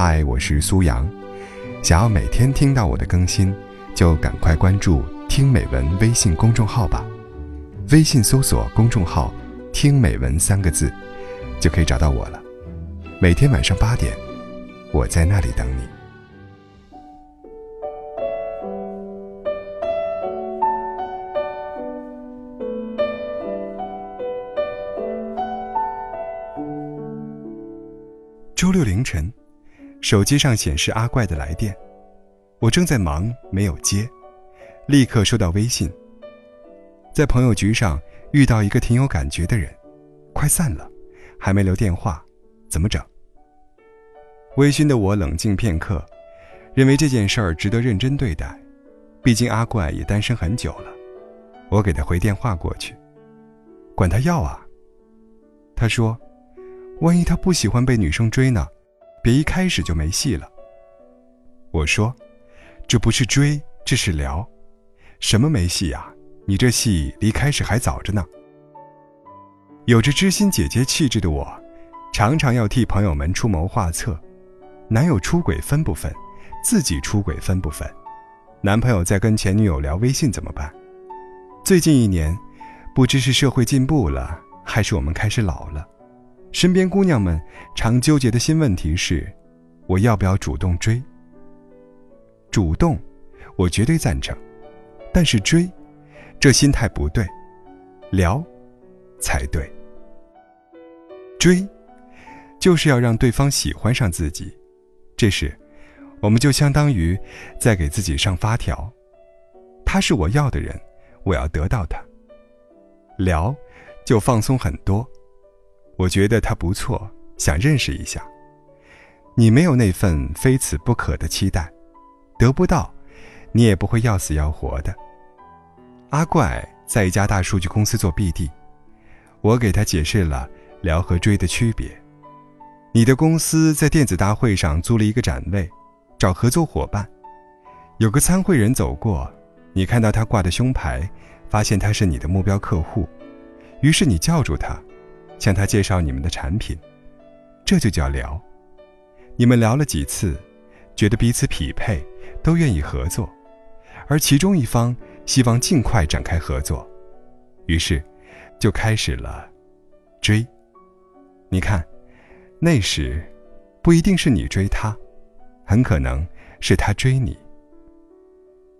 嗨，我是苏阳。想要每天听到我的更新，就赶快关注“听美文”微信公众号吧。微信搜索公众号“听美文”三个字，就可以找到我了。每天晚上八点，我在那里等你。周六凌晨，手机上显示阿怪的来电，我正在忙，没有接，立刻收到微信。在朋友局上遇到一个挺有感觉的人，快散了，还没留电话，怎么整？微醺的我冷静片刻，认为这件事儿值得认真对待，毕竟阿怪也单身很久了。我给他回电话过去，管他要啊。他说。万一他不喜欢被女生追呢？别一开始就没戏了。我说：“这不是追，这是聊。什么没戏呀？你这戏离开始还早着呢。”有着知心姐姐气质的我，常常要替朋友们出谋划策：男友出轨分不分？自己出轨分不分？男朋友在跟前女友聊微信怎么办？最近一年，不知是社会进步了，还是我们开始老了。身边姑娘们常纠结的新问题是：我要不要主动追？主动，我绝对赞成，但是追，这心态不对，聊，才对。追，就是要让对方喜欢上自己，这时，我们就相当于在给自己上发条，他是我要的人，我要得到他。聊，就放松很多。我觉得他不错，想认识一下。你没有那份非此不可的期待，得不到，你也不会要死要活的。阿怪在一家大数据公司做 BD，我给他解释了聊和追的区别。你的公司在电子大会上租了一个展位，找合作伙伴。有个参会人走过，你看到他挂的胸牌，发现他是你的目标客户，于是你叫住他。向他介绍你们的产品，这就叫聊。你们聊了几次，觉得彼此匹配，都愿意合作，而其中一方希望尽快展开合作，于是就开始了追。你看，那时不一定是你追他，很可能是他追你。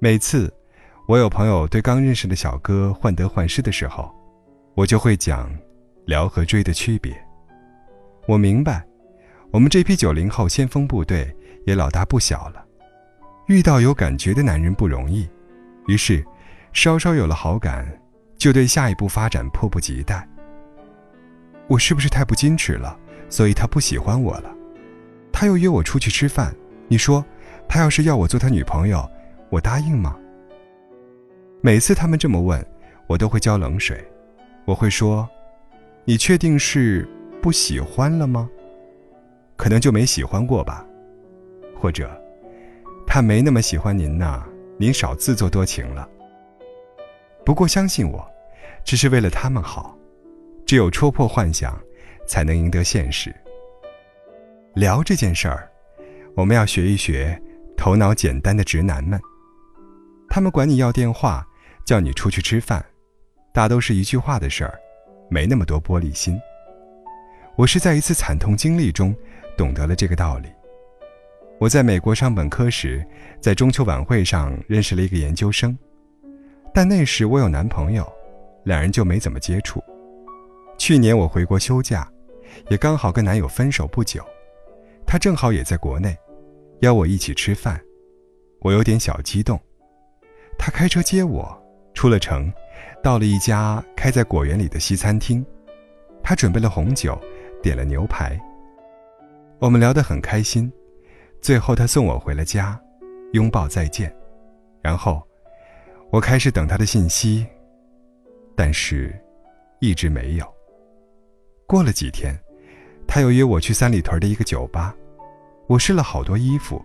每次我有朋友对刚认识的小哥患得患失的时候，我就会讲。聊和追的区别，我明白，我们这批九零后先锋部队也老大不小了，遇到有感觉的男人不容易，于是，稍稍有了好感，就对下一步发展迫不及待。我是不是太不矜持了，所以他不喜欢我了？他又约我出去吃饭，你说，他要是要我做他女朋友，我答应吗？每次他们这么问，我都会浇冷水，我会说。你确定是不喜欢了吗？可能就没喜欢过吧，或者他没那么喜欢您呢，您少自作多情了。不过相信我，只是为了他们好，只有戳破幻想，才能赢得现实。聊这件事儿，我们要学一学头脑简单的直男们，他们管你要电话，叫你出去吃饭，大都是一句话的事儿。没那么多玻璃心。我是在一次惨痛经历中，懂得了这个道理。我在美国上本科时，在中秋晚会上认识了一个研究生，但那时我有男朋友，两人就没怎么接触。去年我回国休假，也刚好跟男友分手不久，他正好也在国内，邀我一起吃饭，我有点小激动。他开车接我，出了城。到了一家开在果园里的西餐厅，他准备了红酒，点了牛排。我们聊得很开心，最后他送我回了家，拥抱再见。然后，我开始等他的信息，但是，一直没有。过了几天，他又约我去三里屯的一个酒吧，我试了好多衣服，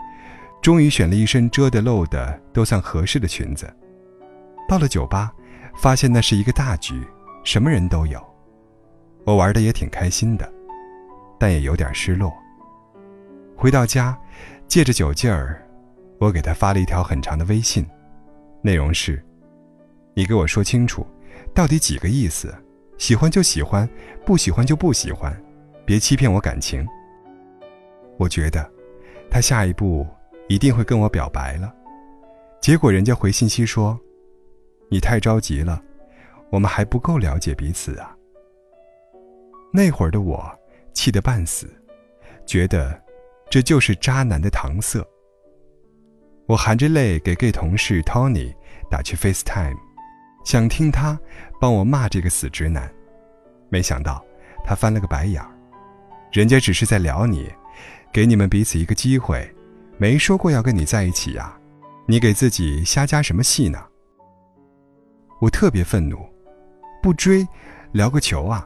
终于选了一身遮得露的都算合适的裙子。到了酒吧。发现那是一个大局，什么人都有，我玩的也挺开心的，但也有点失落。回到家，借着酒劲儿，我给他发了一条很长的微信，内容是：“你给我说清楚，到底几个意思？喜欢就喜欢，不喜欢就不喜欢，别欺骗我感情。”我觉得，他下一步一定会跟我表白了。结果人家回信息说：“你太着急了，我们还不够了解彼此啊。”那会儿的我气得半死，觉得这就是渣男的搪塞。我含着泪给 gay 同事 Tony 打去 FaceTime，想听他帮我骂这个死直男，没想到他翻了个白眼儿。人家只是在聊你，给你们彼此一个机会，没说过要跟你在一起呀，你给自己瞎加什么戏呢？我特别愤怒，不追，聊个球啊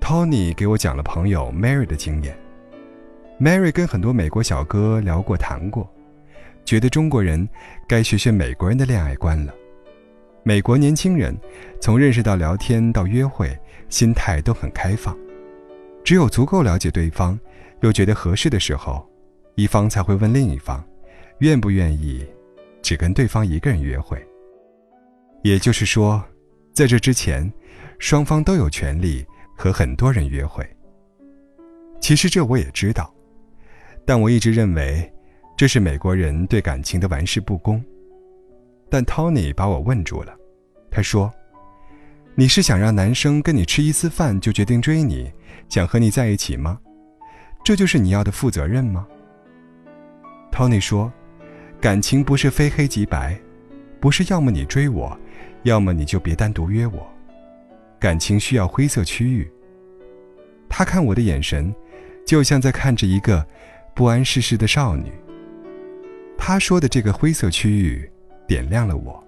！Tony 给我讲了朋友 Mary 的经验。Mary 跟很多美国小哥聊过谈过，觉得中国人该学学美国人的恋爱观了。美国年轻人从认识到聊天到约会，心态都很开放。只有足够了解对方，又觉得合适的时候，一方才会问另一方，愿不愿意只跟对方一个人约会。也就是说，在这之前，双方都有权利。和很多人约会。其实这我也知道，但我一直认为这是美国人对感情的玩世不恭。但 Tony 把我问住了，他说：“你是想让男生跟你吃一次饭就决定追你，想和你在一起吗？这就是你要的负责任吗？”Tony 说：“感情不是非黑即白，不是要么你追我，要么你就别单独约我。”感情需要灰色区域。他看我的眼神，就像在看着一个不谙世事的少女。他说的这个灰色区域，点亮了我。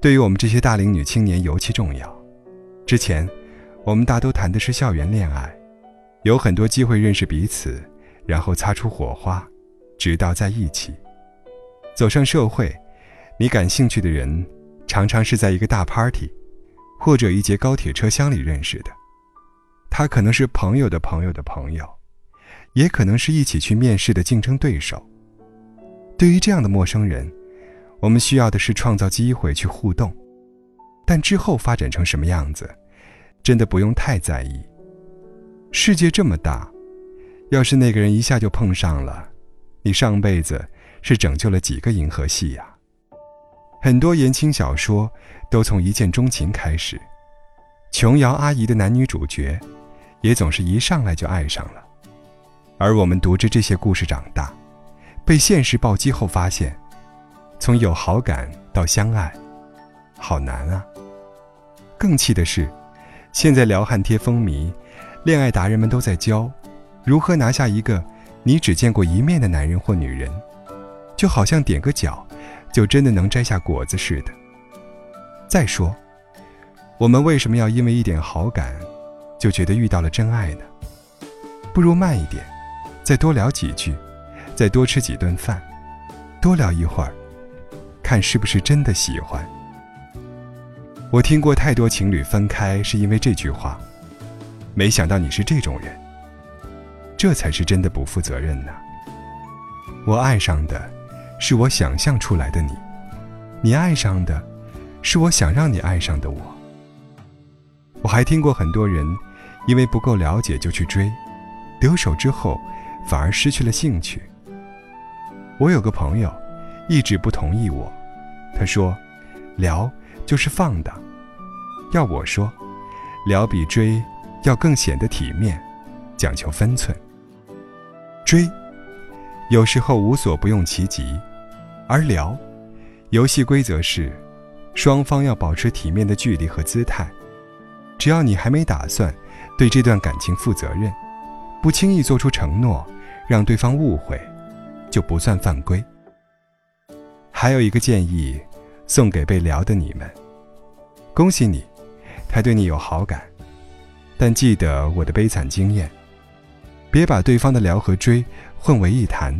对于我们这些大龄女青年尤其重要。之前，我们大都谈的是校园恋爱，有很多机会认识彼此，然后擦出火花，直到在一起。走上社会，你感兴趣的人，常常是在一个大 party。或者一节高铁车厢里认识的，他可能是朋友的朋友的朋友，也可能是一起去面试的竞争对手。对于这样的陌生人，我们需要的是创造机会去互动，但之后发展成什么样子，真的不用太在意。世界这么大，要是那个人一下就碰上了，你上辈子是拯救了几个银河系呀？很多言情小说都从一见钟情开始，琼瑶阿姨的男女主角，也总是一上来就爱上了。而我们读着这些故事长大，被现实暴击后发现，从有好感到相爱，好难啊！更气的是，现在撩汉贴风靡，恋爱达人们都在教，如何拿下一个你只见过一面的男人或女人，就好像点个脚。就真的能摘下果子似的。再说，我们为什么要因为一点好感，就觉得遇到了真爱呢？不如慢一点，再多聊几句，再多吃几顿饭，多聊一会儿，看是不是真的喜欢。我听过太多情侣分开是因为这句话，没想到你是这种人，这才是真的不负责任呢。我爱上的。是我想象出来的你，你爱上的，是我想让你爱上的我。我还听过很多人，因为不够了解就去追，得手之后，反而失去了兴趣。我有个朋友，一直不同意我，他说，聊就是放荡。要我说，聊比追要更显得体面，讲求分寸。追，有时候无所不用其极。而聊，游戏规则是，双方要保持体面的距离和姿态。只要你还没打算对这段感情负责任，不轻易做出承诺，让对方误会，就不算犯规。还有一个建议，送给被聊的你们：恭喜你，他对你有好感，但记得我的悲惨经验，别把对方的聊和追混为一谈，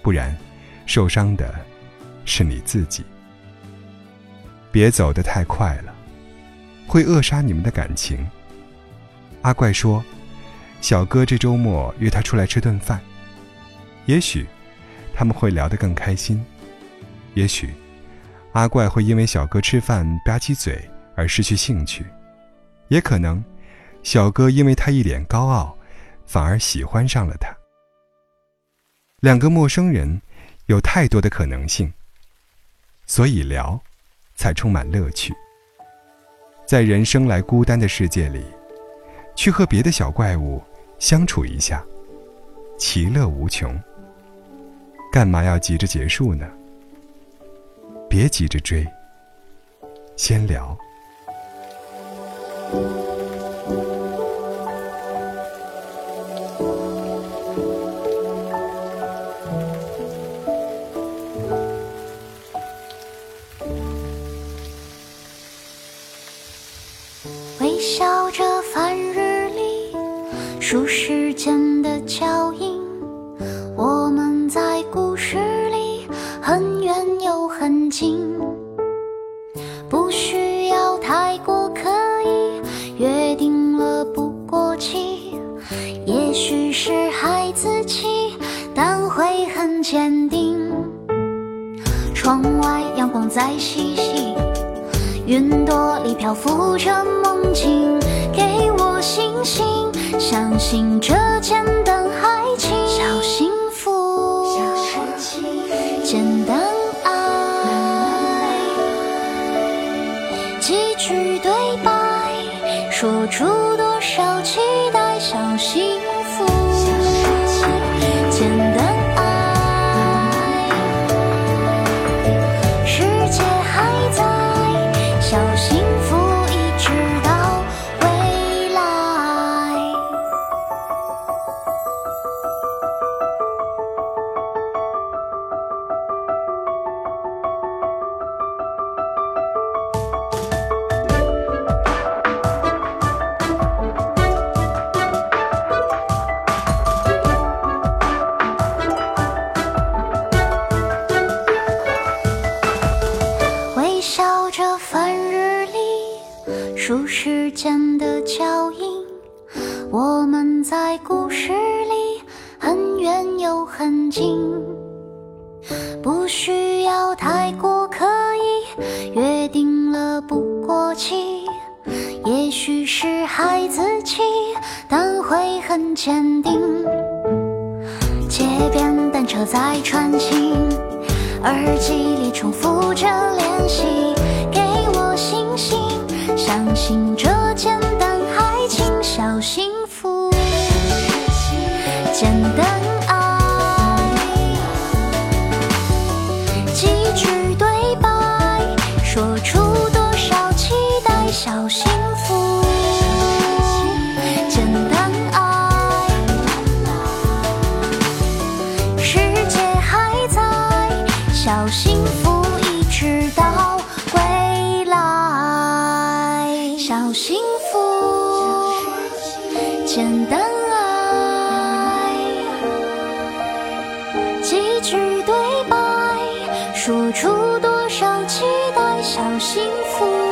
不然。受伤的是你自己，别走得太快了，会扼杀你们的感情。阿怪说：“小哥这周末约他出来吃顿饭。也许他们会聊得更开心，也许阿怪会因为小哥吃饭吧唧嘴而失去兴趣，也可能小哥因为他一脸高傲，反而喜欢上了他。两个陌生人有太多的可能性，所以聊才充满乐趣。在人生来孤单的世界里，去和别的小怪物相处一下，其乐无穷。干嘛要急着结束呢？别急着追，先聊。笑着翻日历，数时间的脚印。我们在故事里很远又很近，不需要太过刻意，约定了不过期。也许是孩子气，但会很坚定。窗外阳光在嬉戏。云朵里漂浮着梦境，给我信心，相信这简单间的脚印。我们在故事里很远又很近，不需要太过刻意，约定了不过期。也许是孩子气，但会很坚定。街边单车在穿行。耳机里重复着练习，给我信心，相信对白说出多少期待小幸福